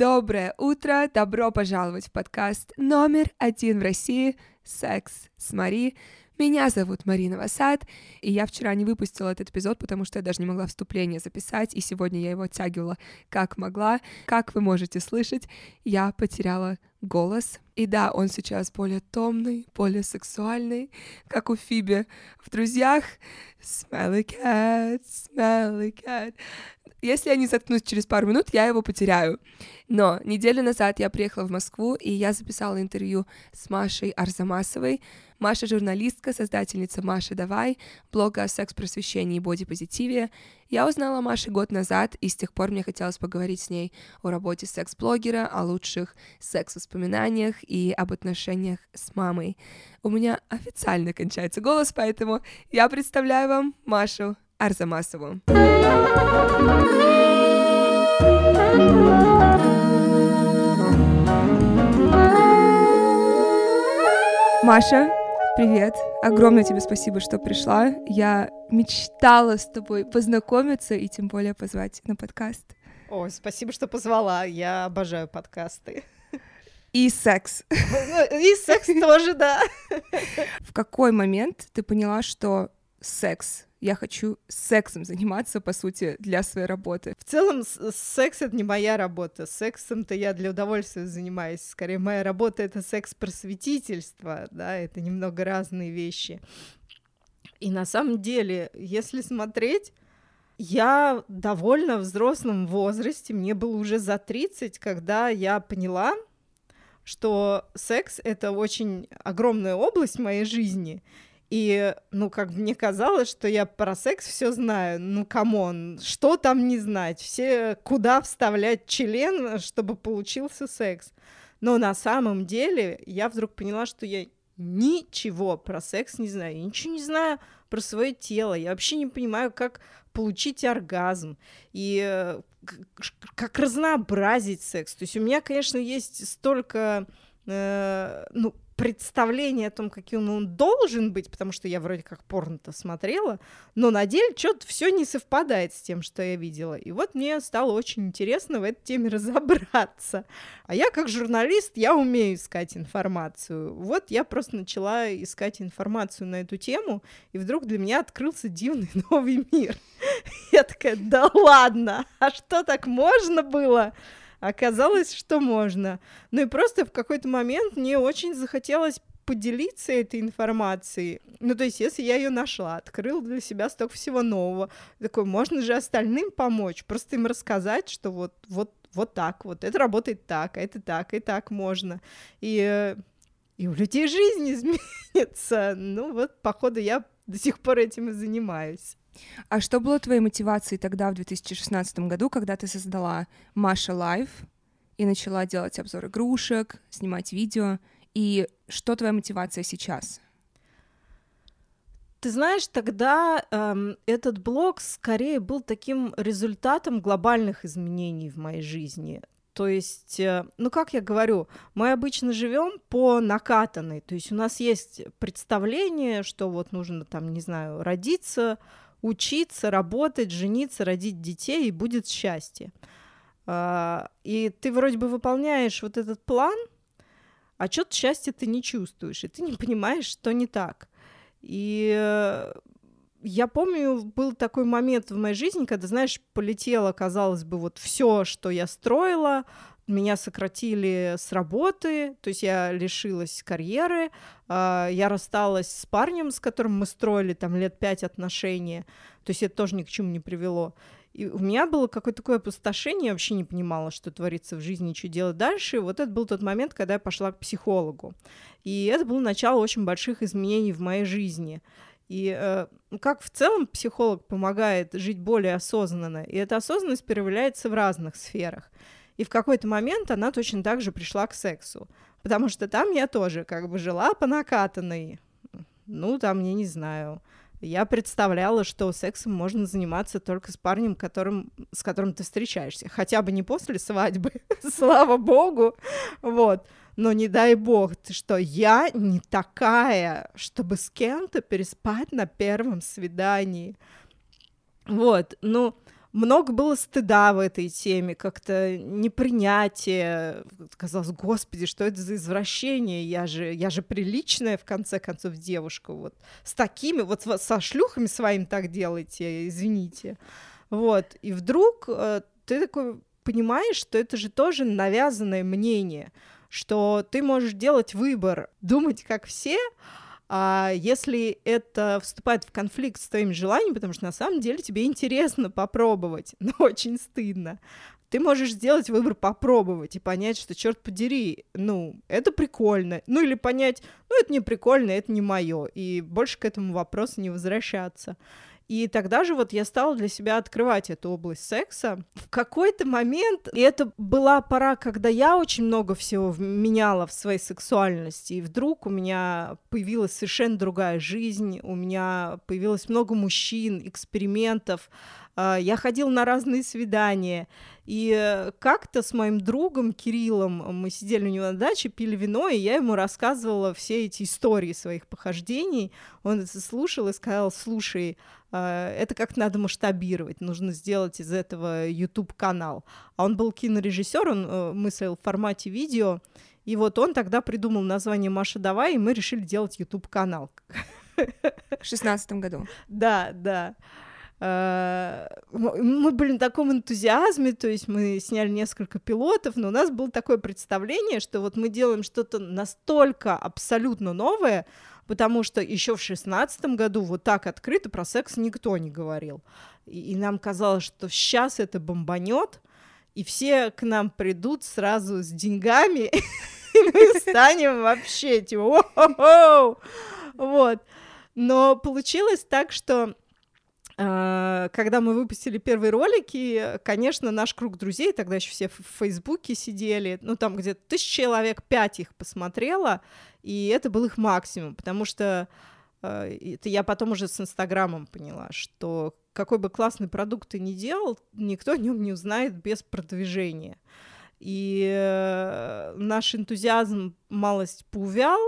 Доброе утро, добро пожаловать в подкаст номер один в России «Секс с Мари». Меня зовут Марина Васад, и я вчера не выпустила этот эпизод, потому что я даже не могла вступление записать, и сегодня я его оттягивала как могла. Как вы можете слышать, я потеряла голос. И да, он сейчас более томный, более сексуальный, как у Фиби в «Друзьях». Smelly cat, smelly cat. Если я не заткнусь через пару минут, я его потеряю. Но неделю назад я приехала в Москву, и я записала интервью с Машей Арзамасовой, Маша — журналистка, создательница «Маша, давай», блога о секс-просвещении и бодипозитиве. Я узнала Машу год назад, и с тех пор мне хотелось поговорить с ней о работе секс-блогера, о лучших секс-воспоминаниях и об отношениях с мамой. У меня официально кончается голос, поэтому я представляю вам Машу Арзамасову. Маша, Привет. Огромное тебе спасибо, что пришла. Я мечтала с тобой познакомиться и тем более позвать на подкаст. Ой, спасибо, что позвала. Я обожаю подкасты. И секс. И секс тоже, да. В какой момент ты поняла, что секс я хочу сексом заниматься, по сути, для своей работы. В целом, секс — это не моя работа. Сексом-то я для удовольствия занимаюсь. Скорее, моя работа — это секс-просветительство, да, это немного разные вещи. И на самом деле, если смотреть, я довольно взрослом возрасте, мне было уже за 30, когда я поняла, что секс — это очень огромная область моей жизни, и, ну, как мне казалось, что я про секс все знаю. Ну, come on, что там не знать? Все, куда вставлять член, чтобы получился секс? Но на самом деле я вдруг поняла, что я ничего про секс не знаю. Я ничего не знаю про свое тело. Я вообще не понимаю, как получить оргазм и как разнообразить секс. То есть у меня, конечно, есть столько, э, ну, представление о том, каким он должен быть, потому что я вроде как порно-то смотрела, но на деле что-то все не совпадает с тем, что я видела. И вот мне стало очень интересно в этой теме разобраться. А я как журналист, я умею искать информацию. Вот я просто начала искать информацию на эту тему, и вдруг для меня открылся дивный новый мир. Я такая, да ладно, а что так можно было? Оказалось, что можно. Ну и просто в какой-то момент мне очень захотелось поделиться этой информацией. Ну, то есть, если я ее нашла, открыла для себя столько всего нового, такой, можно же остальным помочь, просто им рассказать, что вот, вот, вот так, вот это работает так, а это так, и так можно. И, и у людей жизнь изменится. Ну, вот, походу, я до сих пор этим и занимаюсь. А что было твоей мотивацией тогда, в 2016 году, когда ты создала Маша Лайф и начала делать обзор игрушек, снимать видео? И что твоя мотивация сейчас? Ты знаешь, тогда эм, этот блог скорее был таким результатом глобальных изменений в моей жизни. То есть, э, ну как я говорю, мы обычно живем по накатанной. То есть у нас есть представление, что вот нужно там, не знаю, родиться, учиться, работать, жениться, родить детей, и будет счастье. А, и ты вроде бы выполняешь вот этот план, а что-то счастья ты не чувствуешь, и ты не понимаешь, что не так. И э, я помню, был такой момент в моей жизни, когда, знаешь, полетело, казалось бы, вот все, что я строила, меня сократили с работы, то есть я лишилась карьеры, а, я рассталась с парнем, с которым мы строили там лет пять отношения, то есть это тоже ни к чему не привело. И у меня было какое-то такое опустошение, я вообще не понимала, что творится в жизни, что делать дальше. И вот это был тот момент, когда я пошла к психологу. И это было начало очень больших изменений в моей жизни. И э, как в целом психолог помогает жить более осознанно, и эта осознанность проявляется в разных сферах. И в какой-то момент она точно так же пришла к сексу. Потому что там я тоже как бы жила по накатанной. Ну, там, я не знаю. Я представляла, что сексом можно заниматься только с парнем, которым, с которым ты встречаешься. Хотя бы не после свадьбы, слава богу. Вот. Но не дай бог, ты что, я не такая, чтобы с кем-то переспать на первом свидании. Вот, ну, много было стыда в этой теме, как-то непринятие. Казалось, господи, что это за извращение? Я же, я же приличная, в конце концов, девушка. Вот с такими, вот со шлюхами своим так делайте, извините. Вот. И вдруг э, ты такой понимаешь, что это же тоже навязанное мнение, что ты можешь делать выбор, думать как все, а если это вступает в конфликт с твоими желаниями, потому что на самом деле тебе интересно попробовать, но очень стыдно, ты можешь сделать выбор попробовать и понять, что, черт подери, ну, это прикольно. Ну, или понять, ну, это не прикольно, это не мое. И больше к этому вопросу не возвращаться. И тогда же вот я стала для себя открывать эту область секса. В какой-то момент, и это была пора, когда я очень много всего меняла в своей сексуальности, и вдруг у меня появилась совершенно другая жизнь, у меня появилось много мужчин, экспериментов, я ходила на разные свидания, и как-то с моим другом Кириллом мы сидели у него на даче, пили вино, и я ему рассказывала все эти истории своих похождений. Он это слушал и сказал, слушай, а, это как надо масштабировать, нужно сделать из этого YouTube-канал. А он был кинорежиссер, он э, мыслил в формате видео, и вот он тогда придумал название «Маша, давай», и мы решили делать YouTube-канал. В шестнадцатом году. Да, да. А, мы были на таком энтузиазме, то есть мы сняли несколько пилотов, но у нас было такое представление, что вот мы делаем что-то настолько абсолютно новое, потому что еще в шестнадцатом году вот так открыто про секс никто не говорил. И, нам казалось, что сейчас это бомбанет, и все к нам придут сразу с деньгами, и мы станем вообще типа вот. Но получилось так, что когда мы выпустили первые ролики, конечно, наш круг друзей, тогда еще все в Фейсбуке сидели, ну там где-то тысяч человек, пять их посмотрело, и это был их максимум, потому что а, это я потом уже с Инстаграмом поняла, что какой бы классный продукт ты ни делал, никто о нем не узнает без продвижения. И э, наш энтузиазм малость поувял,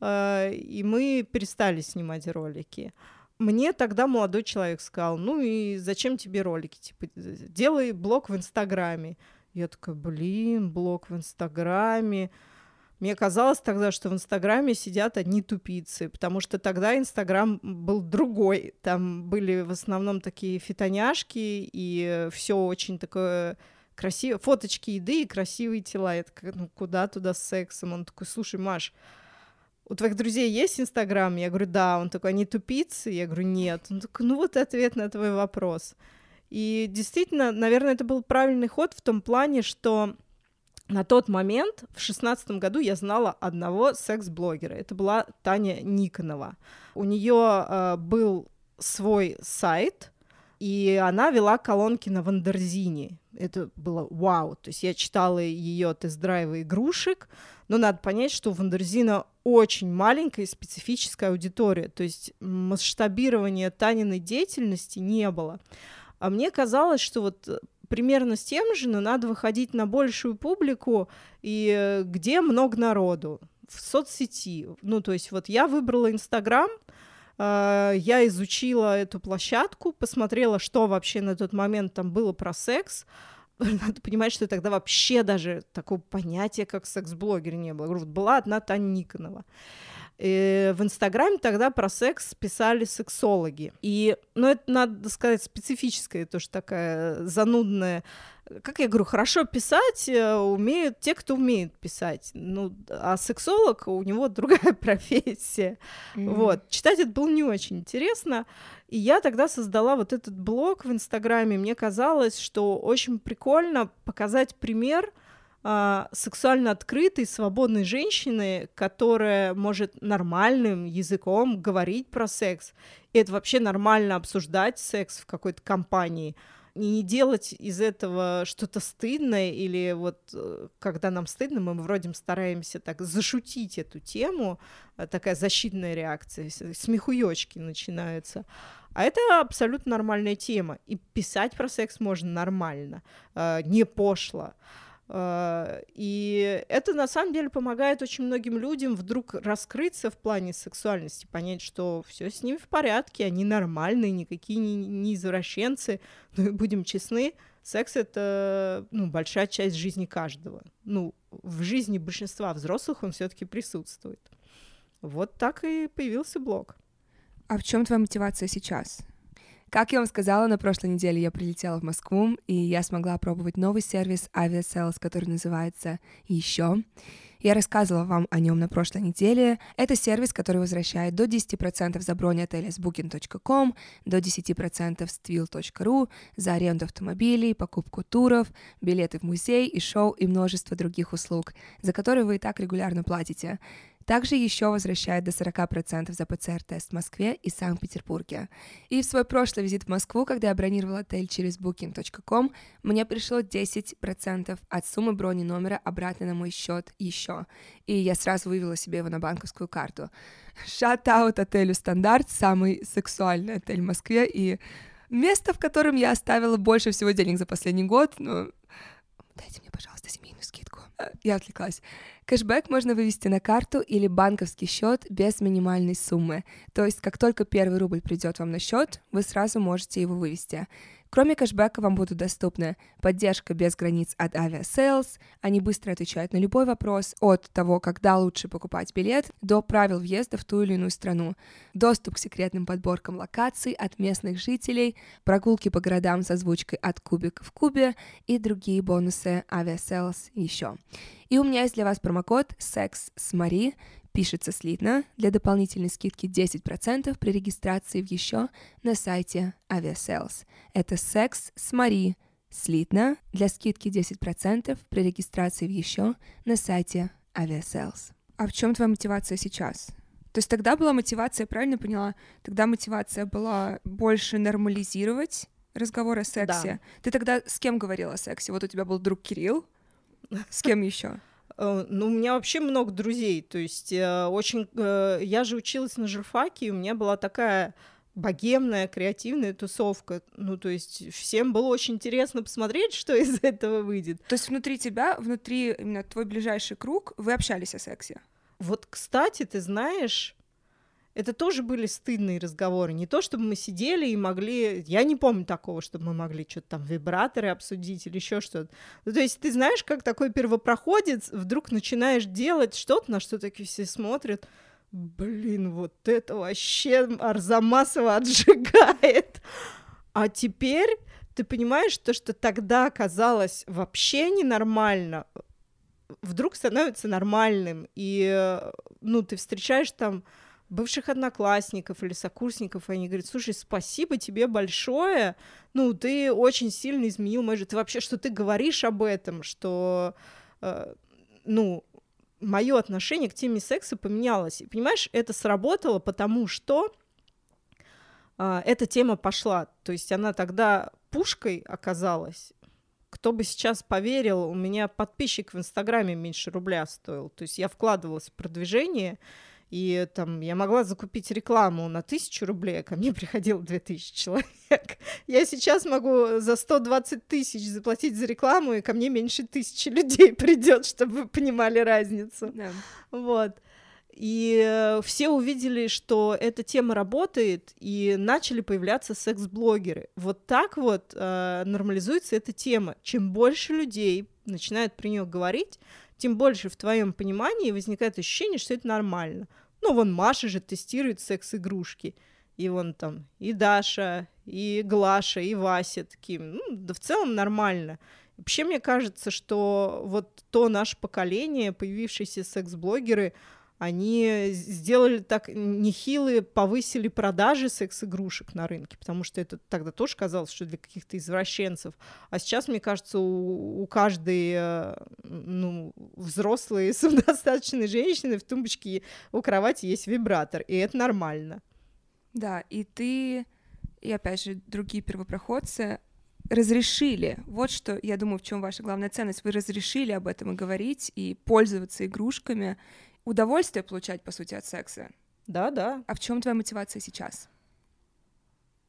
э, и мы перестали снимать ролики. Мне тогда молодой человек сказал, ну и зачем тебе ролики? Типа, делай блог в Инстаграме. Я такая, блин, блог в Инстаграме. Мне казалось тогда, что в Инстаграме сидят одни тупицы, потому что тогда Инстаграм был другой. Там были в основном такие фитоняшки, и все очень такое красивое. Фоточки еды и красивые тела. Я такая, ну куда туда с сексом? Он такой, слушай, Маш, у твоих друзей есть Инстаграм? Я говорю, да. Он такой, они тупицы? Я говорю, нет. Он такой, ну вот ответ на твой вопрос. И действительно, наверное, это был правильный ход в том плане, что на тот момент, в шестнадцатом году, я знала одного секс-блогера. Это была Таня Никонова. У нее э, был свой сайт, и она вела колонки на Wonderzine е. Это было вау. То есть я читала ее тест-драйвы игрушек, но надо понять, что у Вандерзина очень маленькая и специфическая аудитория, то есть масштабирования Таниной деятельности не было. А мне казалось, что вот э, примерно с тем же, но надо выходить на большую публику, и э, где много народу, в соцсети. Ну, то есть вот я выбрала Инстаграм, э, я изучила эту площадку, посмотрела, что вообще на тот момент там было про секс, надо понимать, что тогда вообще даже такого понятия, как секс-блогер, не было. Вот была одна Таня Никонова. И в Инстаграме тогда про секс писали сексологи. И, ну, это, надо сказать, специфическая тоже такая занудная как я говорю, хорошо писать э, умеют те, кто умеет писать. Ну, а сексолог у него другая профессия. Mm-hmm. Вот. Читать это было не очень интересно. И я тогда создала вот этот блог в Инстаграме. Мне казалось, что очень прикольно показать пример а, сексуально открытой, свободной женщины, которая может нормальным языком говорить про секс. И это вообще нормально обсуждать секс в какой-то компании не делать из этого что-то стыдное, или вот э, когда нам стыдно, мы вроде стараемся так зашутить эту тему, э, такая защитная реакция, смехуёчки начинаются. А это абсолютно нормальная тема. И писать про секс можно нормально, э, не пошло. А, и это на самом деле помогает очень многим людям вдруг раскрыться в плане сексуальности, понять, что все с ними в порядке, они нормальные, никакие не, извращенцы. Ну и будем честны, секс это ну, большая часть жизни каждого. Ну, в жизни большинства взрослых он все-таки присутствует. Вот так и появился блог. А в чем твоя мотивация сейчас? Как я вам сказала, на прошлой неделе я прилетела в Москву, и я смогла пробовать новый сервис Aviasales, который называется «Еще». Я рассказывала вам о нем на прошлой неделе. Это сервис, который возвращает до 10% за бронь отеля с booking.com, до 10% с twill.ru, за аренду автомобилей, покупку туров, билеты в музей и шоу и множество других услуг, за которые вы и так регулярно платите. Также еще возвращает до 40% за ПЦР-тест в Москве и Санкт-Петербурге. И в свой прошлый визит в Москву, когда я бронировала отель через booking.com, мне пришло 10% от суммы брони номера обратно на мой счет еще. И я сразу вывела себе его на банковскую карту. Shout-out отелю «Стандарт», самый сексуальный отель в Москве, и место, в котором я оставила больше всего денег за последний год, ну, дайте мне, пожалуйста, семейную скидку. Э, я отвлеклась. Кэшбэк можно вывести на карту или банковский счет без минимальной суммы. То есть, как только первый рубль придет вам на счет, вы сразу можете его вывести. Кроме кэшбэка вам будут доступны поддержка без границ от Aviasales, они быстро отвечают на любой вопрос, от того, когда лучше покупать билет, до правил въезда в ту или иную страну, доступ к секретным подборкам локаций от местных жителей, прогулки по городам с озвучкой от кубик в кубе и другие бонусы Aviasales еще. И у меня есть для вас промокод секс с Мари, пишется слитно, для дополнительной скидки 10% при регистрации в еще на сайте Aviasales. Это секс с Мари, слитно, для скидки 10% при регистрации в еще на сайте Aviasales. А в чем твоя мотивация сейчас? То есть тогда была мотивация, правильно поняла? Тогда мотивация была больше нормализировать разговор о сексе. Да. Ты тогда с кем говорила о сексе? Вот у тебя был друг Кирилл. С кем еще? Э, ну, у меня вообще много друзей. То есть э, очень... Э, я же училась на журфаке, и у меня была такая богемная, креативная тусовка. Ну, то есть всем было очень интересно посмотреть, что из этого выйдет. То есть внутри тебя, внутри именно твой ближайший круг, вы общались о сексе? Вот, кстати, ты знаешь, это тоже были стыдные разговоры. Не то, чтобы мы сидели и могли... Я не помню такого, чтобы мы могли что-то там вибраторы обсудить или еще что-то. Ну, то есть ты знаешь, как такой первопроходец вдруг начинаешь делать что-то, на что такие все смотрят. Блин, вот это вообще Арзамасова отжигает. А теперь ты понимаешь, то, что тогда казалось вообще ненормально, вдруг становится нормальным. И, ну, ты встречаешь там бывших одноклассников или сокурсников, и они говорят, слушай, спасибо тебе большое, ну, ты очень сильно изменил жизнь, ты вообще, что ты говоришь об этом, что, э, ну, мое отношение к теме секса поменялось. И понимаешь, это сработало, потому что э, эта тема пошла. То есть она тогда пушкой оказалась. Кто бы сейчас поверил, у меня подписчик в Инстаграме меньше рубля стоил. То есть я вкладывалась в продвижение, и там я могла закупить рекламу на тысячу рублей, а ко мне приходило две тысячи человек. Я сейчас могу за 120 тысяч заплатить за рекламу, и ко мне меньше тысячи людей придет, чтобы вы понимали разницу. Да. Вот. И все увидели, что эта тема работает, и начали появляться секс-блогеры. Вот так вот э, нормализуется эта тема. Чем больше людей начинают про нее говорить, тем больше в твоем понимании возникает ощущение, что это нормально. Ну, вон Маша же тестирует секс-игрушки. И вон там и Даша, и Глаша, и Вася такие. Ну, да в целом нормально. Вообще, мне кажется, что вот то наше поколение, появившиеся секс-блогеры, они сделали так нехилые, повысили продажи секс-игрушек на рынке, потому что это тогда тоже казалось, что для каких-то извращенцев. А сейчас, мне кажется, у, у каждой э, ну, взрослой самодостаточной женщины в тумбочке у кровати есть вибратор, и это нормально. Да, и ты, и опять же, другие первопроходцы разрешили, вот что, я думаю, в чем ваша главная ценность, вы разрешили об этом и говорить, и пользоваться игрушками, удовольствие получать, по сути, от секса. Да, да. А в чем твоя мотивация сейчас?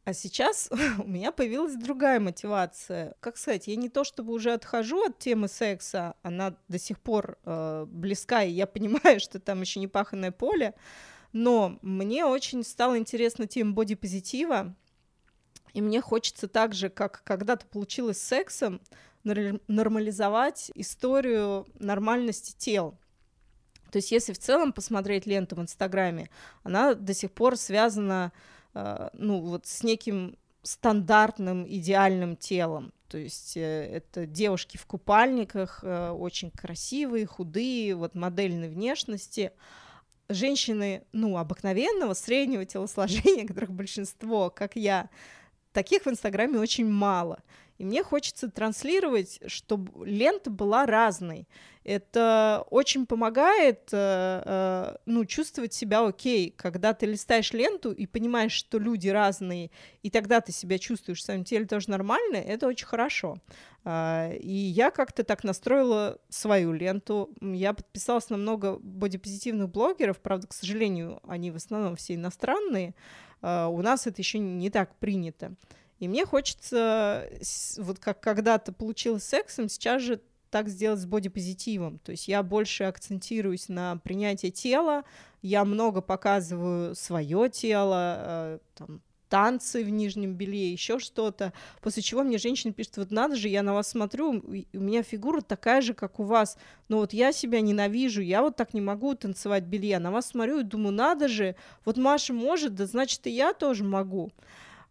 А сейчас у меня появилась другая мотивация. Как сказать, я не то чтобы уже отхожу от темы секса, она до сих пор э, близка, и я понимаю, что там еще не паханное поле, но мне очень стала интересна тема бодипозитива, и мне хочется так же, как когда-то получилось с сексом, нормализовать историю нормальности тел. То есть если в целом посмотреть ленту в Инстаграме, она до сих пор связана э, ну, вот с неким стандартным идеальным телом. То есть э, это девушки в купальниках, э, очень красивые, худые, вот модельной внешности. Женщины, ну, обыкновенного, среднего телосложения, которых большинство, как я, таких в Инстаграме очень мало. И мне хочется транслировать, чтобы лента была разной. Это очень помогает э, э, ну, чувствовать себя окей, когда ты листаешь ленту и понимаешь, что люди разные, и тогда ты себя чувствуешь в своем теле тоже нормально, это очень хорошо. Э, и я как-то так настроила свою ленту. Я подписалась на много бодипозитивных блогеров, правда, к сожалению, они в основном все иностранные. Э, у нас это еще не так принято. И мне хочется, вот как когда-то получилось сексом, сейчас же так сделать с бодипозитивом. То есть я больше акцентируюсь на принятие тела, я много показываю свое тело, э, там, танцы в нижнем белье, еще что-то. После чего мне женщина пишет, вот надо же, я на вас смотрю, у меня фигура такая же, как у вас, но вот я себя ненавижу, я вот так не могу танцевать белье, на вас смотрю и думаю, надо же, вот Маша может, да значит и я тоже могу.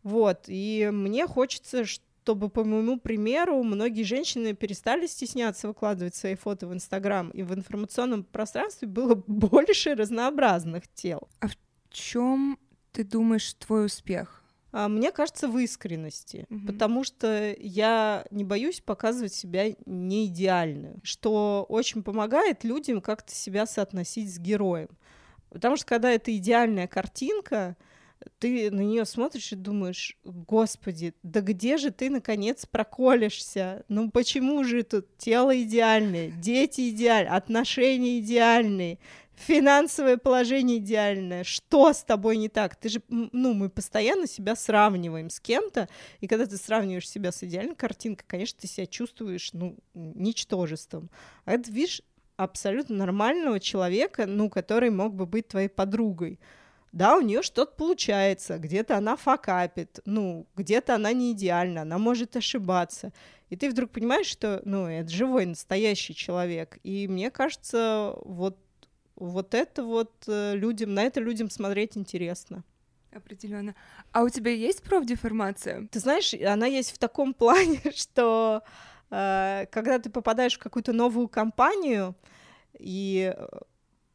Вот, и мне хочется, чтобы, по моему примеру, многие женщины перестали стесняться выкладывать свои фото в Инстаграм, и в информационном пространстве было больше разнообразных тел. А в чем ты думаешь твой успех? А, мне кажется, в искренности, угу. потому что я не боюсь показывать себя не идеальную, что очень помогает людям как-то себя соотносить с героем. Потому что когда это идеальная картинка, ты на нее смотришь и думаешь, господи, да где же ты наконец проколешься? Ну почему же тут тело идеальное, дети идеальные, отношения идеальные, финансовое положение идеальное, что с тобой не так? Ты же, ну, мы постоянно себя сравниваем с кем-то, и когда ты сравниваешь себя с идеальной картинкой, конечно, ты себя чувствуешь, ну, ничтожеством. А это, видишь, абсолютно нормального человека, ну, который мог бы быть твоей подругой да, у нее что-то получается, где-то она факапит, ну, где-то она не идеальна, она может ошибаться. И ты вдруг понимаешь, что, ну, это живой, настоящий человек. И мне кажется, вот, вот это вот э, людям, на это людям смотреть интересно. Определенно. А у тебя есть профдеформация? Ты знаешь, она есть в таком плане, что э, когда ты попадаешь в какую-то новую компанию, и э,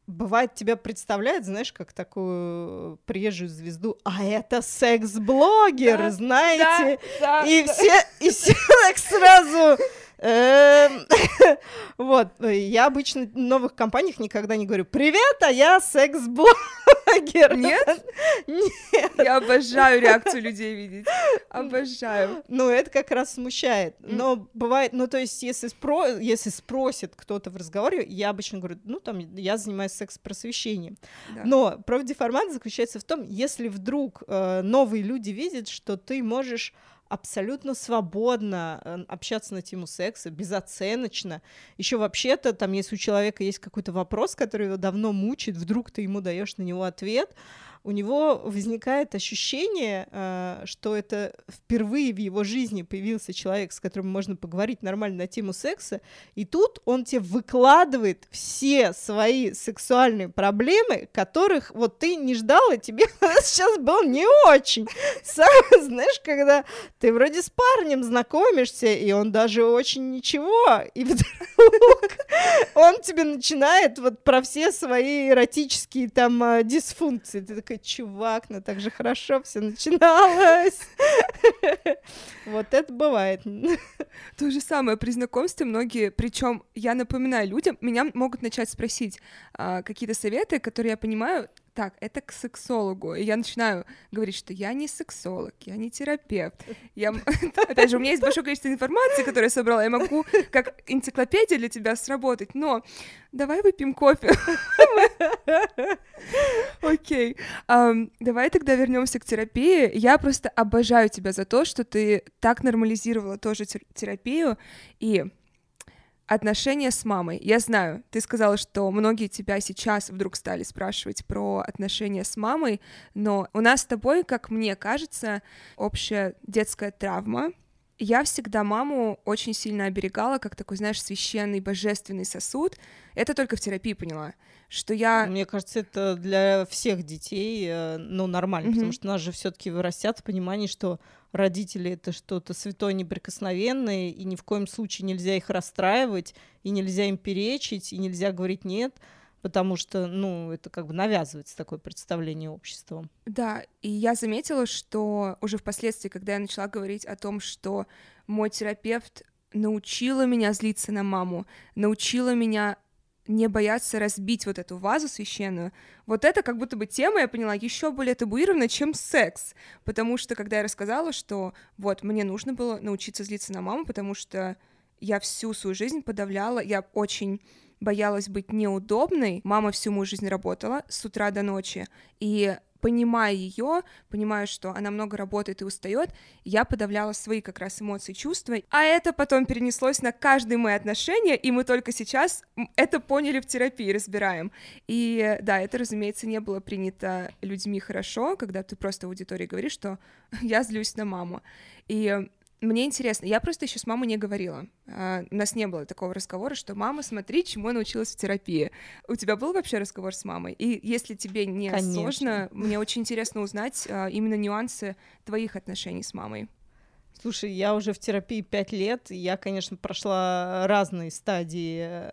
бывает тебя представляет, знаешь, как такую приезжую звезду, а это секс-блогер, да, знаете, да, да, и да. все и все так сразу вот, я обычно в новых компаниях никогда не говорю «Привет, а я секс-блогер». Нет? Нет. Я обожаю реакцию людей видеть. Обожаю. Ну, это как раз смущает. Но бывает, ну, то есть, если, спро... если спросит кто-то в разговоре, я обычно говорю, ну, там, я занимаюсь секс-просвещением. Да. Но профдеформат заключается в том, если вдруг э, новые люди видят, что ты можешь абсолютно свободно э, общаться на тему секса, безоценочно. Еще вообще-то, там, если у человека есть какой-то вопрос, который его давно мучает, вдруг ты ему даешь на него ответ, у него возникает ощущение, э, что это впервые в его жизни появился человек, с которым можно поговорить нормально на тему секса, и тут он тебе выкладывает все свои сексуальные проблемы, которых вот ты не ждал, и тебе сейчас был не очень. Сам знаешь, когда ты вроде с парнем знакомишься, и он даже очень ничего, и вдруг он тебе начинает вот про все свои эротические там э, дисфункции. Ты такой, чувак, ну так же хорошо все начиналось. Вот это бывает. То же самое при знакомстве многие, причем я напоминаю людям, меня могут начать спросить а, какие-то советы, которые я понимаю, так, это к сексологу. И я начинаю говорить, что я не сексолог, я не терапевт. Я... Опять же, у меня есть большое количество информации, которую я собрала. Я могу как энциклопедия для тебя сработать, но давай выпьем кофе. Окей. Давай тогда вернемся к терапии. Я просто обожаю тебя за то, что ты так нормализировала тоже терапию. И Отношения с мамой. Я знаю, ты сказала, что многие тебя сейчас вдруг стали спрашивать про отношения с мамой, но у нас с тобой, как мне кажется, общая детская травма. Я всегда маму очень сильно оберегала, как такой, знаешь, священный божественный сосуд. Это только в терапии поняла, что я... Мне кажется, это для всех детей, э, ну, нормально, mm-hmm. потому что нас же все таки вырастят в понимании, что родители это что-то святое неприкосновенное, и ни в коем случае нельзя их расстраивать, и нельзя им перечить, и нельзя говорить нет, потому что, ну, это как бы навязывается такое представление обществом. Да, и я заметила, что уже впоследствии, когда я начала говорить о том, что мой терапевт научила меня злиться на маму, научила меня не бояться разбить вот эту вазу священную, вот это как будто бы тема, я поняла, еще более табуирована, чем секс. Потому что, когда я рассказала, что вот мне нужно было научиться злиться на маму, потому что я всю свою жизнь подавляла, я очень боялась быть неудобной. Мама всю мою жизнь работала с утра до ночи, и понимая ее, понимая, что она много работает и устает, я подавляла свои как раз эмоции, чувства, а это потом перенеслось на каждые мои отношения, и мы только сейчас это поняли в терапии, разбираем. И да, это, разумеется, не было принято людьми хорошо, когда ты просто в аудитории говоришь, что я злюсь на маму. И мне интересно, я просто еще с мамой не говорила. Uh, у нас не было такого разговора, что мама, смотри, чему я научилась в терапии. У тебя был вообще разговор с мамой? И если тебе не Конечно. сложно, мне очень интересно узнать uh, именно нюансы твоих отношений с мамой. Слушай, я уже в терапии пять лет, и я, конечно, прошла разные стадии э,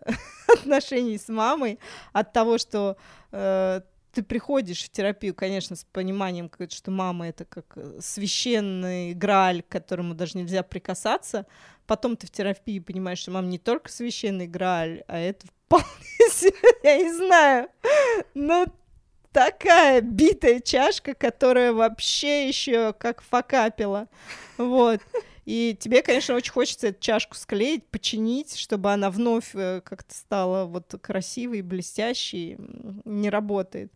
отношений с мамой. От того, что э, ты приходишь в терапию, конечно, с пониманием, что мама это как э, священный грааль, к которому даже нельзя прикасаться. Потом ты в терапии понимаешь, что мама не только священный грааль, а это вполне я не знаю, ну такая битая чашка, которая вообще еще как факапила. Вот. И тебе, конечно, очень хочется эту чашку склеить, починить, чтобы она вновь э, как-то стала вот красивой, блестящей. Не работает.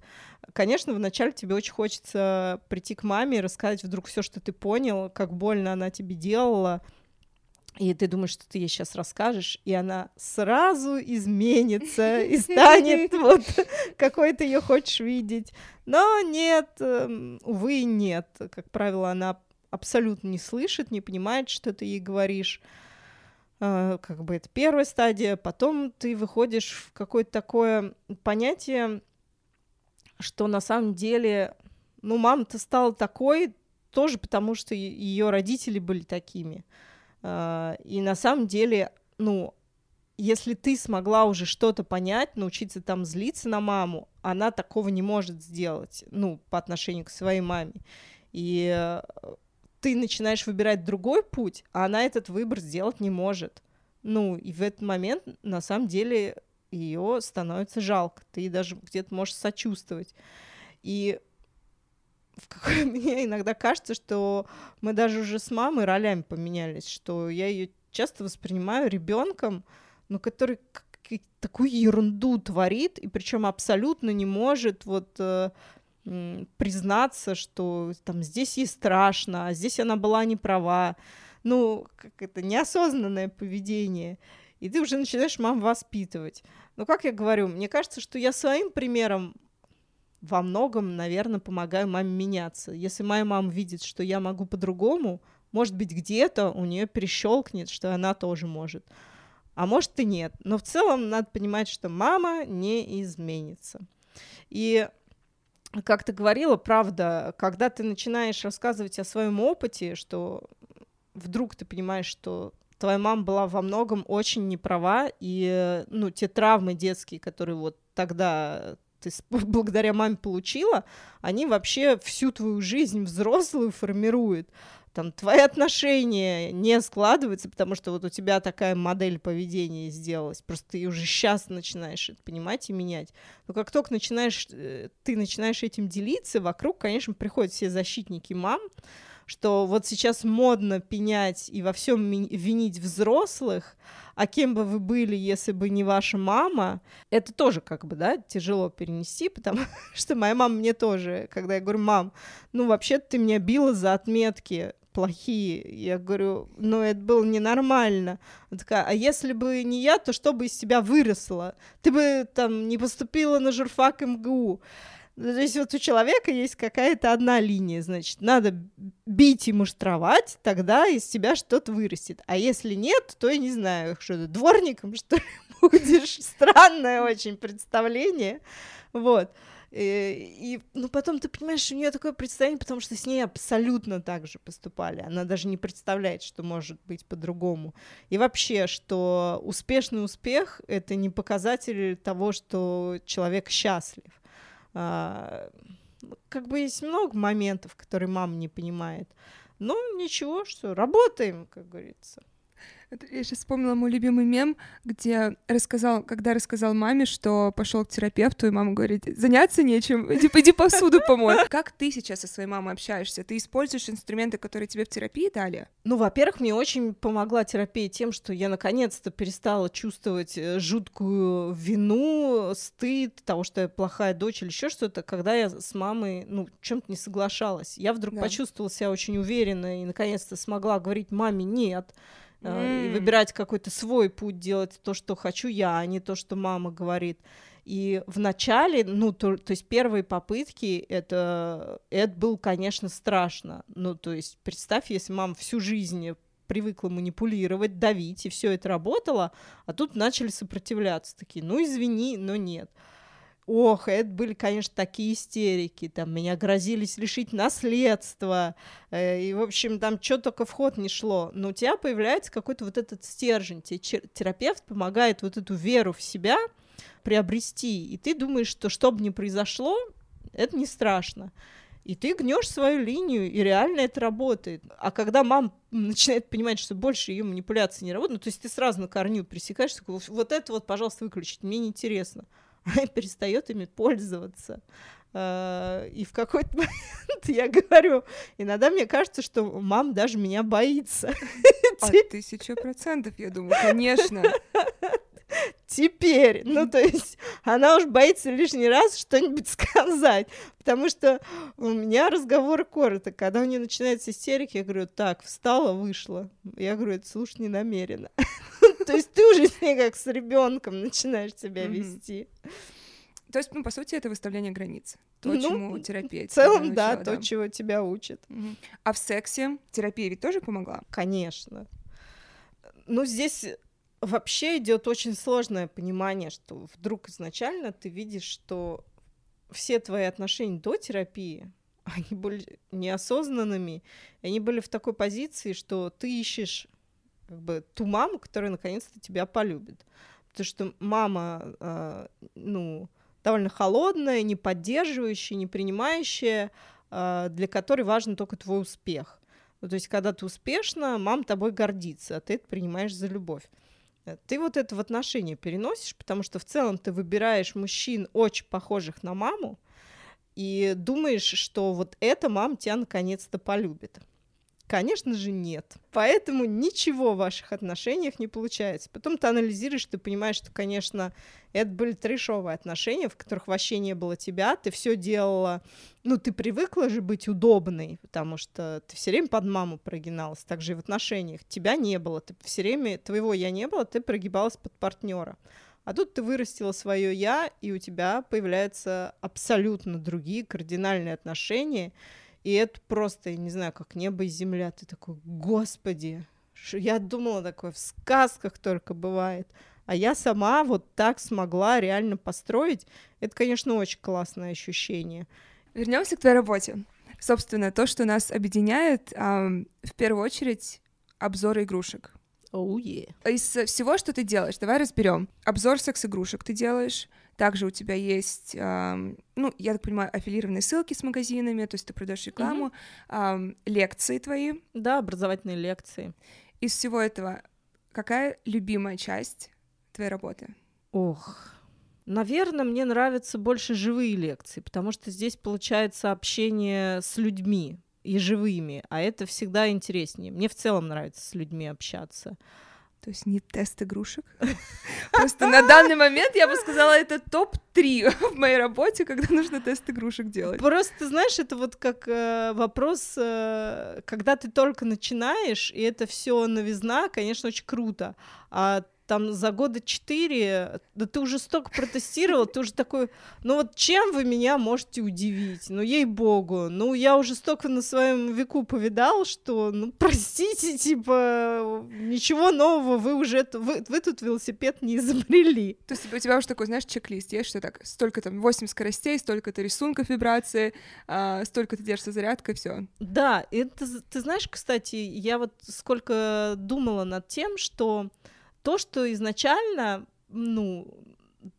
Конечно, вначале тебе очень хочется прийти к маме и рассказать вдруг все, что ты понял, как больно она тебе делала, и ты думаешь, что ты ей сейчас расскажешь, и она сразу изменится и станет вот какой ты ее хочешь видеть. Но нет, эм, увы, нет. Как правило, она абсолютно не слышит, не понимает, что ты ей говоришь. А, как бы это первая стадия. Потом ты выходишь в какое-то такое понятие, что на самом деле, ну, мама-то стала такой тоже потому, что ее родители были такими. А, и на самом деле, ну, если ты смогла уже что-то понять, научиться там злиться на маму, она такого не может сделать, ну, по отношению к своей маме. И ты начинаешь выбирать другой путь, а она этот выбор сделать не может. Ну, и в этот момент, на самом деле, ее становится жалко. Ты даже где-то можешь сочувствовать. И в какой... мне иногда кажется, что мы даже уже с мамой ролями поменялись, что я ее часто воспринимаю ребенком, ну, который такую ерунду творит, и причем абсолютно не может вот э, признаться, что там здесь ей страшно, а здесь она была не права. Ну, как это неосознанное поведение. И ты уже начинаешь мам воспитывать. Но, как я говорю, мне кажется, что я своим примером во многом, наверное, помогаю маме меняться. Если моя мама видит, что я могу по-другому, может быть, где-то у нее перещелкнет, что она тоже может. А может и нет. Но в целом надо понимать, что мама не изменится. И как ты говорила, правда, когда ты начинаешь рассказывать о своем опыте, что вдруг ты понимаешь, что твоя мама была во многом очень неправа, и ну, те травмы детские, которые вот тогда ты благодаря маме получила, они вообще всю твою жизнь взрослую формируют. Там твои отношения не складываются, потому что вот у тебя такая модель поведения сделалась, просто ты уже сейчас начинаешь это понимать и менять. Но как только начинаешь, э, ты начинаешь этим делиться, вокруг, конечно, приходят все защитники мам, что вот сейчас модно пенять и во всем винить взрослых, а кем бы вы были, если бы не ваша мама, это тоже как бы, да, тяжело перенести, потому что моя мама мне тоже, когда я говорю, мам, ну вообще ты меня била за отметки, плохие. Я говорю, ну это было ненормально. Она такая, а если бы не я, то что бы из тебя выросло? Ты бы там не поступила на журфак МГУ. Ну, то есть вот у человека есть какая-то одна линия, значит, надо бить и муштровать, тогда из тебя что-то вырастет. А если нет, то я не знаю, что ты дворником, что ли, будешь. Странное очень представление. Вот. И, э, и ну, потом ты понимаешь, у нее такое представление, потому что с ней абсолютно так же поступали. Она даже не представляет, что может быть по-другому. И вообще, что успешный успех — это не показатель того, что человек счастлив. А, как бы есть много моментов, которые мама не понимает. Но ничего, что работаем, как говорится. Я сейчас вспомнила мой любимый мем, где рассказал, когда рассказал маме, что пошел к терапевту, и мама говорит, заняться нечем, иди, иди посуду помой. Как ты сейчас со своей мамой общаешься? Ты используешь инструменты, которые тебе в терапии дали? Ну, во-первых, мне очень помогла терапия тем, что я наконец-то перестала чувствовать э, жуткую вину, стыд того, что я плохая дочь или еще что-то, когда я с мамой, ну, чем-то не соглашалась. Я вдруг да. почувствовала себя очень уверенно и наконец-то смогла говорить маме «нет», mm. и выбирать какой-то свой путь, делать то, что хочу я, а не то, что мама говорит. И в начале, ну, то, то есть первые попытки, это, это было, конечно, страшно. Ну, то есть представь, если мама всю жизнь привыкла манипулировать, давить, и все это работало, а тут начали сопротивляться такие, ну, извини, но нет. Ох, это были, конечно, такие истерики. Там меня грозились лишить наследства. Э, и, в общем, там что только в ход не шло. Но у тебя появляется какой-то вот этот стержень. Тебе терапевт помогает вот эту веру в себя приобрести. И ты думаешь, что что бы ни произошло, это не страшно. И ты гнешь свою линию, и реально это работает. А когда мама начинает понимать, что больше ее манипуляции не работают, ну, то есть ты сразу на корню пресекаешь, вот это вот, пожалуйста, выключить, мне неинтересно. она перестает ими пользоваться. Uh, и в какой-то момент я говорю, иногда мне кажется, что мам даже меня боится. А тысяча процентов, я думаю, конечно. Теперь, ну то есть она уж боится лишний раз что-нибудь сказать, потому что у меня разговор коротко, когда у нее начинается истерика, я говорю, так, встала, вышла. Я говорю, это слушай не намеренно. То есть ты уже с ней как с ребенком начинаешь себя вести. То есть, ну, по сути, это выставление границ. То, ну, чему терапия. В целом, да, то, чего тебя учат. А в сексе терапия ведь тоже помогла? Конечно. Ну, здесь вообще идет очень сложное понимание, что вдруг изначально ты видишь, что все твои отношения до терапии, они были неосознанными, они были в такой позиции, что ты ищешь как бы ту маму, которая наконец-то тебя полюбит. Потому что мама, э, ну, довольно холодная, не поддерживающая, не принимающая, э, для которой важен только твой успех. Ну, то есть, когда ты успешна, мама тобой гордится, а ты это принимаешь за любовь. Э, ты вот это в отношения переносишь, потому что в целом ты выбираешь мужчин, очень похожих на маму, и думаешь, что вот эта мама тебя наконец-то полюбит. Конечно же, нет. Поэтому ничего в ваших отношениях не получается. Потом ты анализируешь, ты понимаешь, что, конечно, это были трешовые отношения, в которых вообще не было тебя, ты все делала, ну, ты привыкла же быть удобной, потому что ты все время под маму прогиналась, так же и в отношениях. Тебя не было, ты все время, твоего я не было, ты прогибалась под партнера. А тут ты вырастила свое я, и у тебя появляются абсолютно другие кардинальные отношения, и это просто, я не знаю, как небо и земля. Ты такой, господи, я думала такое в сказках только бывает. А я сама вот так смогла реально построить. Это, конечно, очень классное ощущение. Вернемся к твоей работе. Собственно, то, что нас объединяет, в первую очередь, обзоры игрушек. Oh, yeah. Из всего, что ты делаешь, давай разберем. Обзор секс-игрушек ты делаешь, также у тебя есть, эм, ну, я так понимаю, аффилированные ссылки с магазинами, то есть ты продаешь рекламу, эм, лекции твои. Да, образовательные лекции. Из всего этого, какая любимая часть твоей работы? Ох, наверное, мне нравятся больше живые лекции, потому что здесь получается общение с людьми и живыми, а это всегда интереснее. Мне в целом нравится с людьми общаться. То есть не тест игрушек. Просто на данный момент я бы сказала, это топ-3 в моей работе, когда нужно тест игрушек делать. Просто, знаешь, это вот как э, вопрос, э, когда ты только начинаешь, и это все новизна, конечно, очень круто. А там за года четыре, да ты уже столько протестировал, ты уже такой, ну вот чем вы меня можете удивить? Ну, ей-богу, ну я уже столько на своем веку повидал, что, ну, простите, типа, ничего нового вы уже, вы, вы тут велосипед не изобрели. То есть у тебя уже такой, знаешь, чек-лист есть, что так, столько там 8 скоростей, столько-то рисунков вибрации, а, столько-то держится зарядка, все. Да, это, ты знаешь, кстати, я вот сколько думала над тем, что то, что изначально, ну,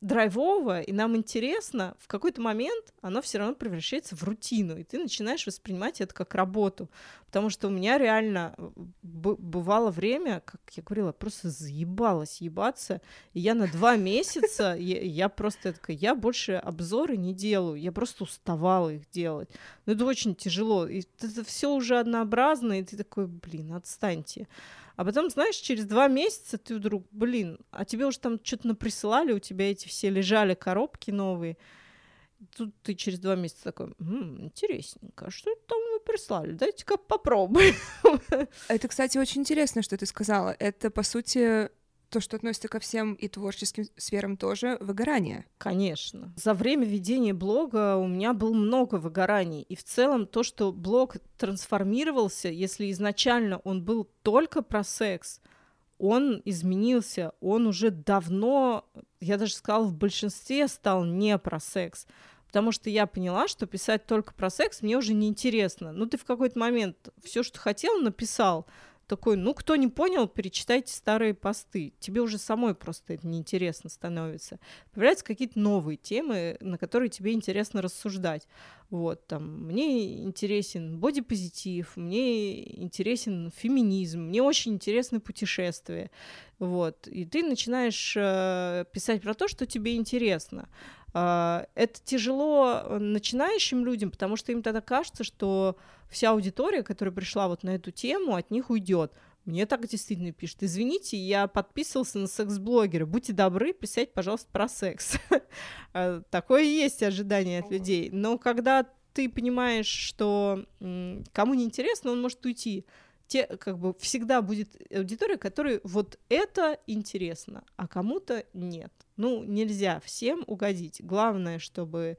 драйвово, и нам интересно, в какой-то момент оно все равно превращается в рутину, и ты начинаешь воспринимать это как работу. Потому что у меня реально э, бывало время, как я говорила, просто заебалась ебаться, и я на два месяца, я, я просто такая, я больше обзоры не делаю, я просто уставала их делать. Но это очень тяжело, и это все уже однообразно, и ты такой, блин, отстаньте. А потом, знаешь, через два месяца ты вдруг, блин, а тебе уже там что-то наприсылали, у тебя эти все лежали коробки новые. Тут ты через два месяца такой, М, интересненько, а что это там вы прислали? Дайте-ка попробуем. Это, кстати, очень интересно, что ты сказала. Это, по сути, то, что относится ко всем и творческим сферам тоже, выгорание. Конечно. За время ведения блога у меня было много выгораний. И в целом то, что блог трансформировался, если изначально он был только про секс, он изменился, он уже давно, я даже сказала, в большинстве стал не про секс. Потому что я поняла, что писать только про секс мне уже неинтересно. Ну, ты в какой-то момент все, что хотел, написал такой, ну, кто не понял, перечитайте старые посты. Тебе уже самой просто это неинтересно становится. Появляются какие-то новые темы, на которые тебе интересно рассуждать. Вот, там, мне интересен бодипозитив, мне интересен феминизм, мне очень интересны путешествия. Вот, и ты начинаешь э, писать про то, что тебе интересно. Uh, это тяжело начинающим людям, потому что им тогда кажется, что вся аудитория, которая пришла вот на эту тему, от них уйдет. Мне так действительно пишут. Извините, я подписывался на секс-блогера. Будьте добры, писать, пожалуйста, про секс. А, такое есть ожидание от людей. Но когда ты понимаешь, что кому не интересно, он может уйти. Те, как бы всегда будет аудитория, которой вот это интересно, а кому-то нет. Ну, нельзя всем угодить. Главное, чтобы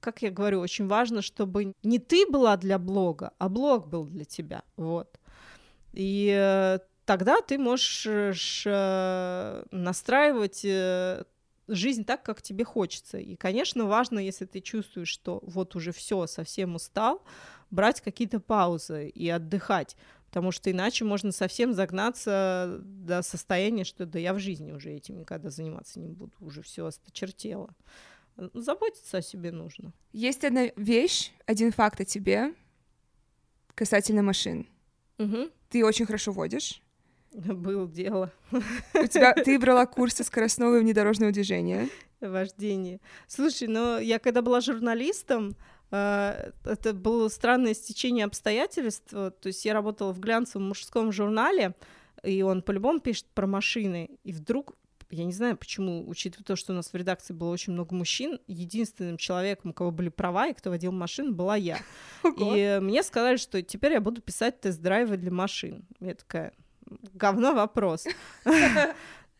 как я говорю, очень важно, чтобы не ты была для блога, а блог был для тебя. Вот. И э, тогда ты можешь э, настраивать э, жизнь так, как тебе хочется. И, конечно, важно, если ты чувствуешь, что вот уже все, совсем устал, брать какие-то паузы и отдыхать. Потому что иначе можно совсем загнаться до состояния, что да я в жизни уже этим никогда заниматься не буду, уже все осточертело. Заботиться о себе нужно. Есть одна вещь, один факт о тебе касательно машин. Угу. Ты очень хорошо водишь. Было дело. У тебя, ты брала курсы скоростного и внедорожного движения. Вождение. Слушай, ну я когда была журналистом, э, это было странное стечение обстоятельств. То есть я работала в глянцевом мужском журнале, и он по-любому пишет про машины. И вдруг я не знаю, почему, учитывая то, что у нас в редакции было очень много мужчин, единственным человеком, у кого были права и кто водил машину, была я. Ого. И мне сказали, что теперь я буду писать тест-драйвы для машин. Я такая, говно вопрос.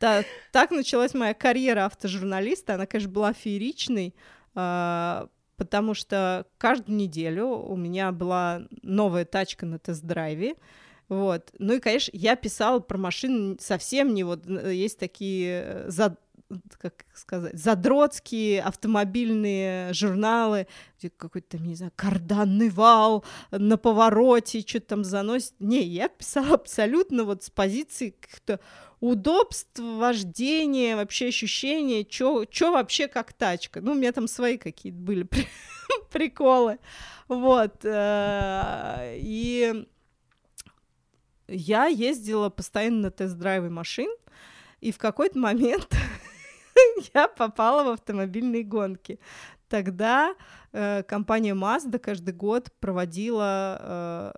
Да, так началась моя карьера автожурналиста. Она, конечно, была фееричной, а, потому что каждую неделю у меня была новая тачка на тест-драйве. Вот. Ну и, конечно, я писала про машины совсем не вот... Есть такие э, за как сказать, задротские автомобильные журналы, где какой-то, не знаю, карданный вал на повороте, что-то там заносит. Не, я писала абсолютно вот с позиции каких-то удобств вождения, вообще ощущения, что вообще как тачка. Ну, у меня там свои какие-то были приколы. Вот. Э, и я ездила постоянно на тест-драйвы машин, и в какой-то момент я попала в автомобильные гонки. Тогда э, компания Mazda каждый год проводила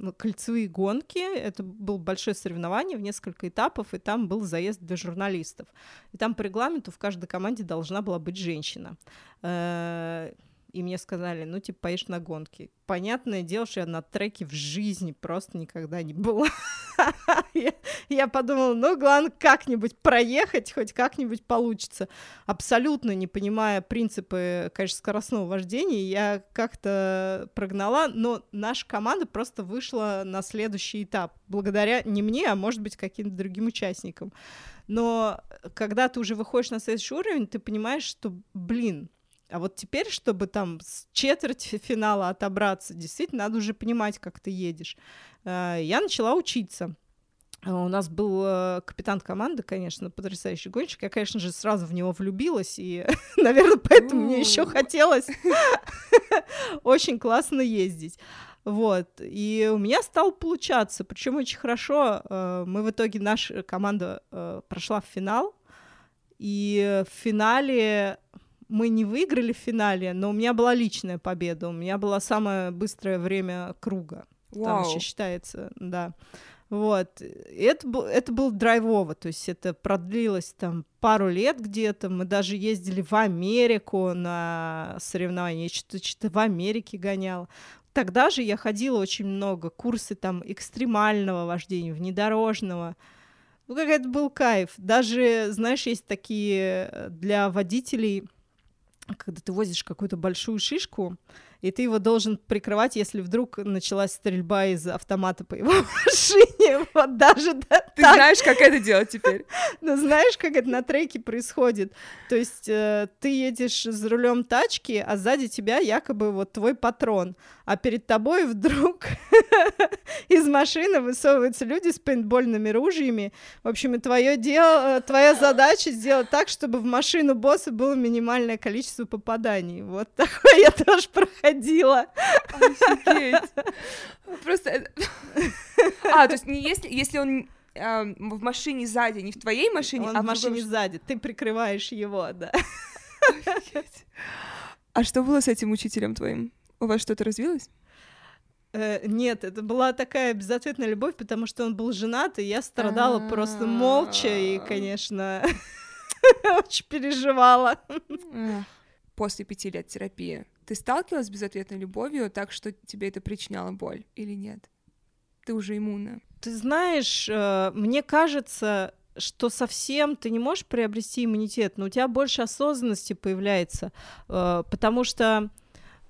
э, кольцевые гонки. Это было большое соревнование в несколько этапов, и там был заезд для журналистов. И там по регламенту в каждой команде должна была быть женщина. Э, и мне сказали, ну, типа, поешь на гонки. Понятное дело, что я на треке в жизни просто никогда не была. Я подумала, ну, главное, как-нибудь проехать, хоть как-нибудь получится. Абсолютно не понимая принципы, конечно, скоростного вождения, я как-то прогнала, но наша команда просто вышла на следующий этап, благодаря не мне, а, может быть, каким-то другим участникам. Но когда ты уже выходишь на следующий уровень, ты понимаешь, что, блин, а вот теперь, чтобы там с четверти финала отобраться, действительно, надо уже понимать, как ты едешь. Э, я начала учиться. Э, у нас был э, капитан команды, конечно, потрясающий гонщик. Я, конечно же, сразу в него влюбилась, и, наверное, поэтому мне еще хотелось очень классно ездить. Вот, и у меня стало получаться, причем очень хорошо. Мы в итоге, наша команда прошла в финал, и в финале мы не выиграли в финале, но у меня была личная победа. У меня было самое быстрое время круга. Wow. Там еще считается, да. Вот. И это, это было драйвово, то есть это продлилось там пару лет где-то. Мы даже ездили в Америку на соревнования. Я что-то, что-то в Америке гоняла. Тогда же я ходила очень много, курсы там экстремального вождения, внедорожного. Ну, как это был кайф. Даже, знаешь, есть такие э, для водителей когда ты возишь какую-то большую шишку, и ты его должен прикрывать, если вдруг началась стрельба из автомата по его машине. Вот даже да, Ты так. знаешь, как это делать теперь? Ну, знаешь, как это на треке происходит. То есть э, ты едешь за рулем тачки, а сзади тебя якобы вот твой патрон, а перед тобой вдруг из машины высовываются люди с пейнтбольными ружьями. В общем, и твое дело, э, твоя задача сделать так, чтобы в машину босса было минимальное количество попаданий. Вот такое я тоже проходила ходила. Офигеть. Просто... А, то есть не если, если он э, в машине сзади, не в твоей машине, он а в машине сзади, ты прикрываешь его, да. Офигеть. А что было с этим учителем твоим? У вас что-то развилось? Э, нет, это была такая безответная любовь, потому что он был женат, и я страдала просто молча и, конечно, очень переживала. После пяти лет терапии ты сталкивалась с безответной любовью так, что тебе это причиняло боль или нет? Ты уже иммунна. Ты знаешь, э, мне кажется, что совсем ты не можешь приобрести иммунитет, но у тебя больше осознанности появляется, э, потому что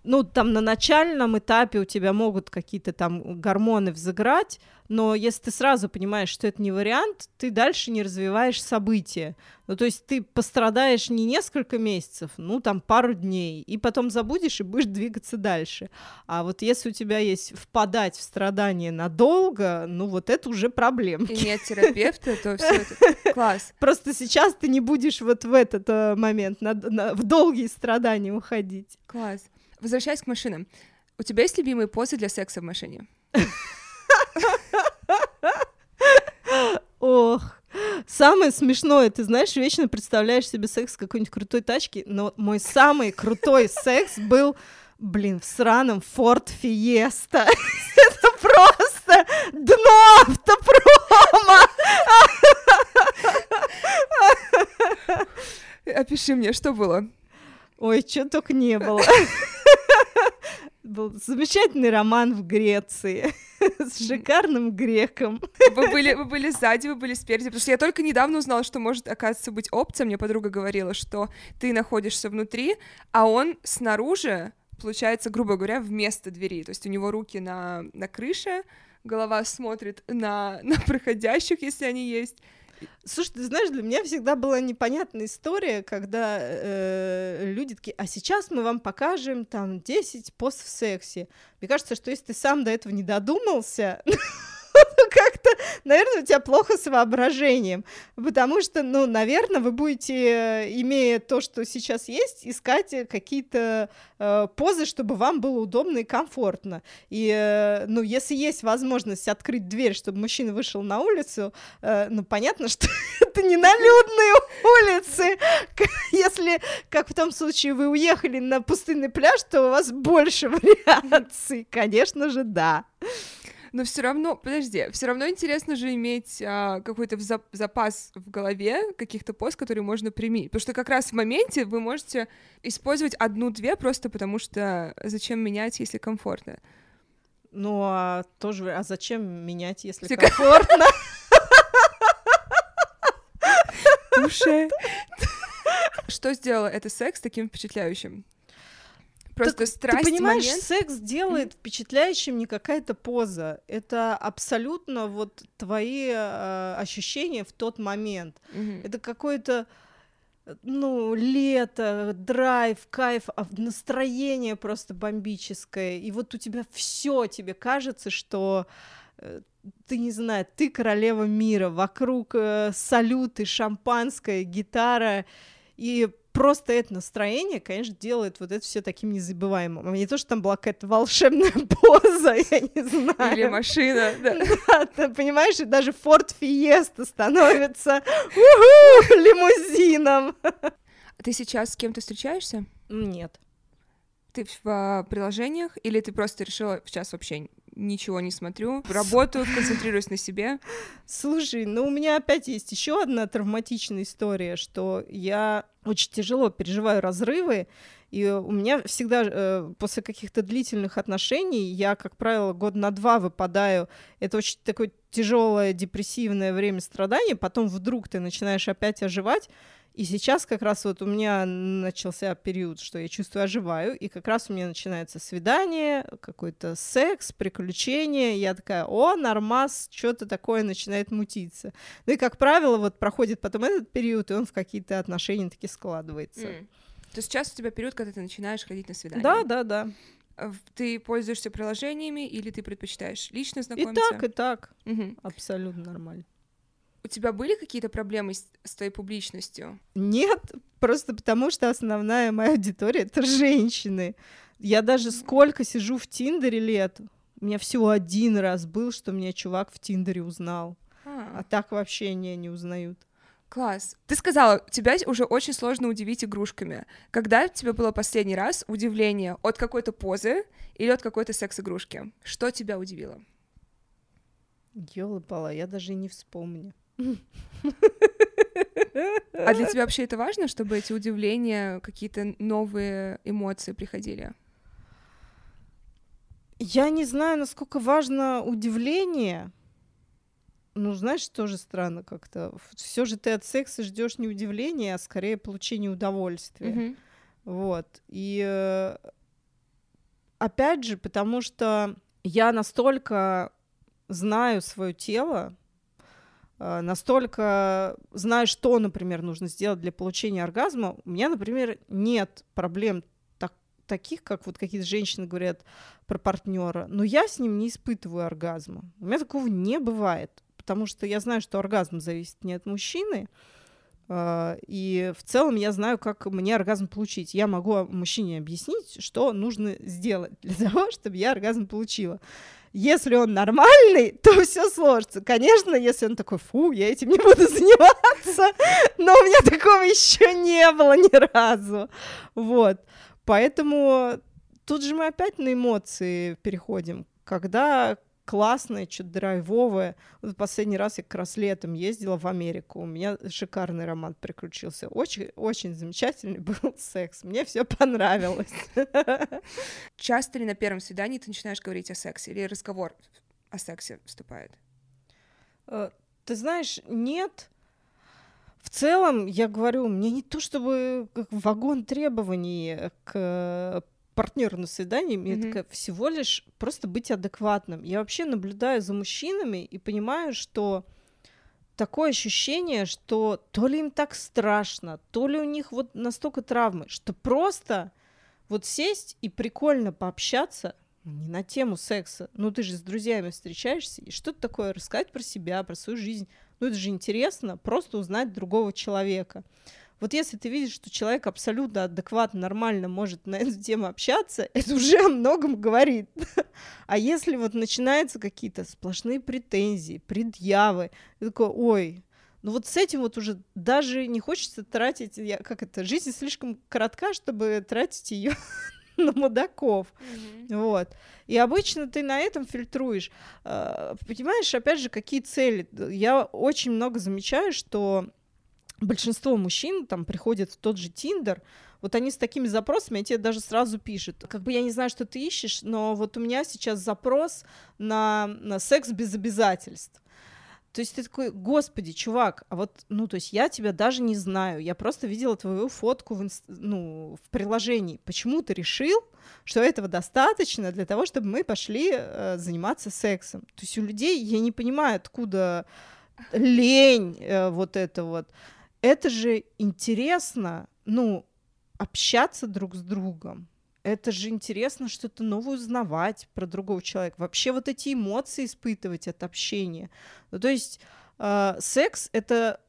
ну, там на начальном этапе у тебя могут какие-то там гормоны взыграть, но если ты сразу понимаешь, что это не вариант, ты дальше не развиваешь события. Ну, то есть ты пострадаешь не несколько месяцев, ну, там, пару дней, и потом забудешь и будешь двигаться дальше. А вот если у тебя есть впадать в страдания надолго, ну, вот это уже проблема. И нет терапевта, то все это класс. Просто сейчас ты не будешь вот в этот э, момент в долгие страдания уходить. Класс. Возвращаясь к машинам. У тебя есть любимые позы для секса в машине? Ох, Самое смешное, ты знаешь, вечно представляешь себе секс в какой-нибудь крутой тачке, но мой самый крутой секс был, блин, в сраном Ford Fiesta. Это просто дно автопрома! Опиши мне, что было? Ой, что только не было. Был замечательный роман в Греции с шикарным греком. Вы были, вы были сзади, вы были спереди, потому что я только недавно узнала, что может, оказывается, быть опция. Мне подруга говорила, что ты находишься внутри, а он снаружи, получается, грубо говоря, вместо двери. То есть у него руки на, на крыше, голова смотрит на, на проходящих, если они есть, Слушай, ты знаешь, для меня всегда была непонятная история, когда э, люди такие, а сейчас мы вам покажем там 10 пост в сексе. Мне кажется, что если ты сам до этого не додумался, как-то, наверное, у тебя плохо с воображением, потому что, ну, наверное, вы будете, имея то, что сейчас есть, искать какие-то э, позы, чтобы вам было удобно и комфортно. И, э, ну, если есть возможность открыть дверь, чтобы мужчина вышел на улицу, э, ну, понятно, что это не на людные улицы. Если, как в том случае, вы уехали на пустынный пляж, то у вас больше вариаций. Конечно же, да но все равно, подожди, все равно интересно же иметь а, какой-то зап запас в голове каких-то пост, которые можно применить. Потому что как раз в моменте вы можете использовать одну-две просто потому что зачем менять, если комфортно. Ну, а тоже, а зачем менять, если Ты комфортно? Туше. Что сделало это секс таким впечатляющим? Просто так, страсть, Ты понимаешь, момент... секс делает mm-hmm. впечатляющим не какая-то поза. Это абсолютно вот твои э, ощущения в тот момент. Mm-hmm. Это какое-то ну, лето, драйв, кайф, а настроение просто бомбическое. И вот у тебя все, тебе кажется, что э, ты не знаю, ты королева мира, вокруг э, салюты, шампанское, гитара, и просто это настроение, конечно, делает вот это все таким незабываемым. А не то, что там была какая-то волшебная поза, я не знаю. Или машина, да. да ты понимаешь, даже Ford Fiesta становится лимузином. Ты сейчас с кем-то встречаешься? Нет. Ты в а, приложениях или ты просто решила сейчас вообще ничего не смотрю, работаю, концентрируюсь на себе. Слушай, ну у меня опять есть еще одна травматичная история, что я очень тяжело переживаю разрывы, и у меня всегда э, после каких-то длительных отношений я, как правило, год на два выпадаю. Это очень такое тяжелое депрессивное время страдания. Потом вдруг ты начинаешь опять оживать. И сейчас как раз вот у меня начался период, что я чувствую оживаю, и как раз у меня начинается свидание, какой-то секс, приключения. Я такая, о, нормас, что-то такое начинает мутиться. Ну и, как правило, вот проходит потом этот период, и он в какие-то отношения таки складывается. Mm. То есть сейчас у тебя период, когда ты начинаешь ходить на свидание? Да, да, да. Ты пользуешься приложениями или ты предпочитаешь лично знакомиться? И так, и так. Угу. Абсолютно нормально. У тебя были какие-то проблемы с, с твоей публичностью? Нет, просто потому что основная моя аудитория — это женщины. Я даже сколько сижу в Тиндере лет, у меня всего один раз был, что меня чувак в Тиндере узнал. А, а так вообще не, не узнают. Класс. Ты сказала, тебя уже очень сложно удивить игрушками. Когда у тебя было последний раз удивление от какой-то позы или от какой-то секс-игрушки? Что тебя удивило? Ёлы-пала, я даже и не вспомню. А для тебя вообще это важно, чтобы эти удивления, какие-то новые эмоции приходили? Я не знаю, насколько важно удивление. Ну, знаешь, тоже странно как-то. Все же ты от секса ждешь не удивления, а скорее получения удовольствия. Mm-hmm. Вот. И э, опять же, потому что я настолько знаю свое тело, настолько знаю, что, например, нужно сделать для получения оргазма, у меня, например, нет проблем так, таких, как вот какие-то женщины говорят про партнера, но я с ним не испытываю оргазма. У меня такого не бывает, потому что я знаю, что оргазм зависит не от мужчины, э, и в целом я знаю, как мне оргазм получить. Я могу мужчине объяснить, что нужно сделать для того, чтобы я оргазм получила. Если он нормальный, то все сложится. Конечно, если он такой, фу, я этим не буду заниматься, но у меня такого еще не было ни разу. Вот. Поэтому тут же мы опять на эмоции переходим. Когда классное, что-то драйвовое. Вот последний раз я как раз летом ездила в Америку. У меня шикарный роман приключился. Очень, очень замечательный был секс. Мне все понравилось. Часто ли на первом свидании ты начинаешь говорить о сексе или разговор о сексе вступает? Э, ты знаешь, нет. В целом, я говорю, мне не то чтобы вагон требований к партнеру на свидании, мне mm-hmm. такая, всего лишь просто быть адекватным. Я вообще наблюдаю за мужчинами и понимаю, что такое ощущение, что то ли им так страшно, то ли у них вот настолько травмы, что просто вот сесть и прикольно пообщаться не на тему секса. Ну, ты же с друзьями встречаешься, и что-то такое рассказать про себя, про свою жизнь. Ну, это же интересно, просто узнать другого человека. Вот если ты видишь, что человек абсолютно адекватно, нормально может на эту тему общаться, это уже о многом говорит. А если вот начинаются какие-то сплошные претензии, предъявы, ты такой, ой, ну вот с этим вот уже даже не хочется тратить, я, как это, жизнь слишком коротка, чтобы тратить ее на мудаков. Mm-hmm. Вот. И обычно ты на этом фильтруешь. А, понимаешь, опять же, какие цели? Я очень много замечаю, что большинство мужчин там приходят в тот же Тиндер, вот они с такими запросами, они тебе даже сразу пишут. Как бы я не знаю, что ты ищешь, но вот у меня сейчас запрос на, на секс без обязательств. То есть ты такой, господи, чувак, а вот, ну, то есть я тебя даже не знаю, я просто видела твою фотку в, инст... ну, в приложении. Почему ты решил, что этого достаточно для того, чтобы мы пошли э, заниматься сексом? То есть у людей, я не понимаю, откуда лень э, вот это вот это же интересно, ну, общаться друг с другом. Это же интересно что-то новое узнавать про другого человека. Вообще вот эти эмоции испытывать от общения. Ну, то есть э, секс — это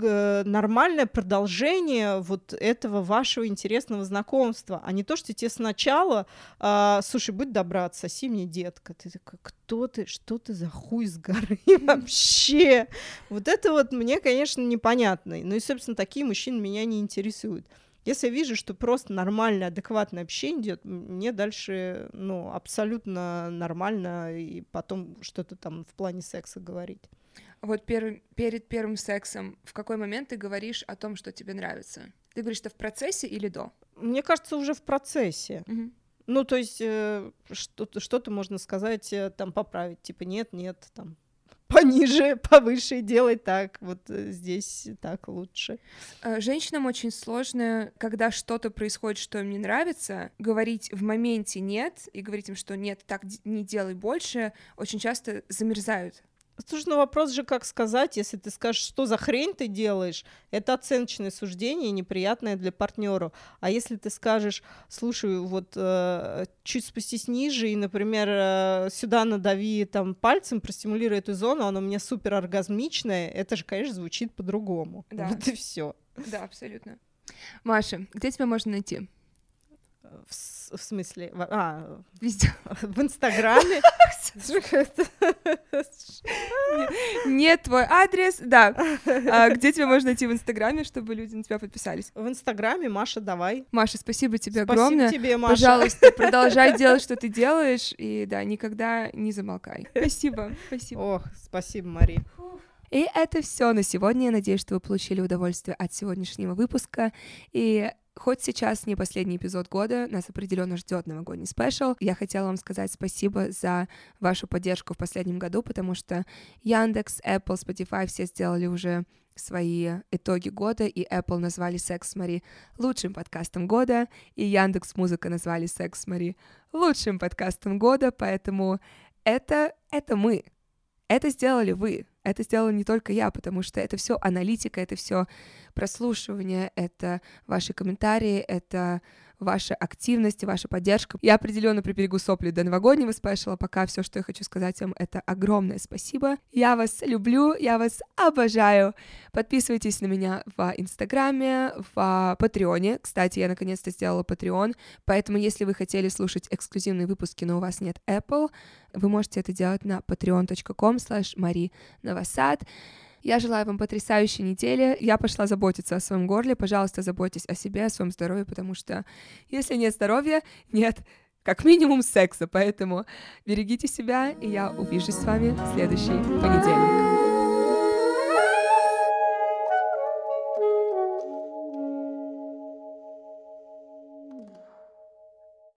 э, нормальное продолжение вот этого вашего интересного знакомства, а не то, что тебе сначала, э, слушай, будь добра, отсоси мне, детка. Ты такой, кто ты, что ты за хуй с горы вообще? Вот это вот мне, конечно, непонятно. Ну и, собственно, такие мужчины меня не интересуют. Если я вижу, что просто нормальное, адекватное общение идет, мне дальше, ну, абсолютно нормально и потом что-то там в плане секса говорить вот пер перед первым сексом, в какой момент ты говоришь о том, что тебе нравится? Ты говоришь, что в процессе или до? Мне кажется, уже в процессе. Угу. Ну, то есть э, что-то, что-то можно сказать, э, там поправить, типа нет, нет, там пониже, повыше, делай так, вот э, здесь так лучше. Женщинам очень сложно, когда что-то происходит, что им не нравится, говорить в моменте нет и говорить им, что нет, так не делай больше, очень часто замерзают Слушай, ну вопрос же, как сказать, если ты скажешь, что за хрень ты делаешь, это оценочное суждение, неприятное для партнера. А если ты скажешь, слушай, вот э, чуть спустись ниже и, например, э, сюда надави там пальцем, простимулируй эту зону, она у меня супер оргазмичная, это же, конечно, звучит по-другому. Да. Вот и все. Да, абсолютно. Маша, где тебя можно найти? В, в смысле? А, везде. В Инстаграме. Нет, твой адрес, да. А где тебя можно найти в Инстаграме, чтобы люди на тебя подписались? В Инстаграме Маша, давай. Маша, спасибо тебе огромное. Спасибо тебе, Маша. Пожалуйста, продолжай делать, что ты делаешь, и да, никогда не замолкай. Спасибо, спасибо. Ох, спасибо, Мари. И это все на сегодня. Я надеюсь, что вы получили удовольствие от сегодняшнего выпуска. И Хоть сейчас не последний эпизод года, нас определенно ждет новогодний спешл. Я хотела вам сказать спасибо за вашу поддержку в последнем году, потому что Яндекс, Apple, Spotify все сделали уже свои итоги года, и Apple назвали Секс Мари лучшим подкастом года, и Яндекс Музыка назвали Секс Мари лучшим подкастом года, поэтому это, это мы, это сделали вы, это сделала не только я, потому что это все аналитика, это все прослушивание, это ваши комментарии, это ваша активность ваша поддержка. Я определенно приберегу сопли до новогоднего спешла. Пока все, что я хочу сказать вам, это огромное спасибо. Я вас люблю, я вас обожаю. Подписывайтесь на меня в Инстаграме, в Патреоне. Кстати, я наконец-то сделала Patreon, поэтому если вы хотели слушать эксклюзивные выпуски, но у вас нет Apple, вы можете это делать на patreon.com slash Новосад. Я желаю вам потрясающей недели. Я пошла заботиться о своем горле. Пожалуйста, заботьтесь о себе, о своем здоровье, потому что если нет здоровья, нет как минимум секса. Поэтому берегите себя, и я увижусь с вами в следующий понедельник.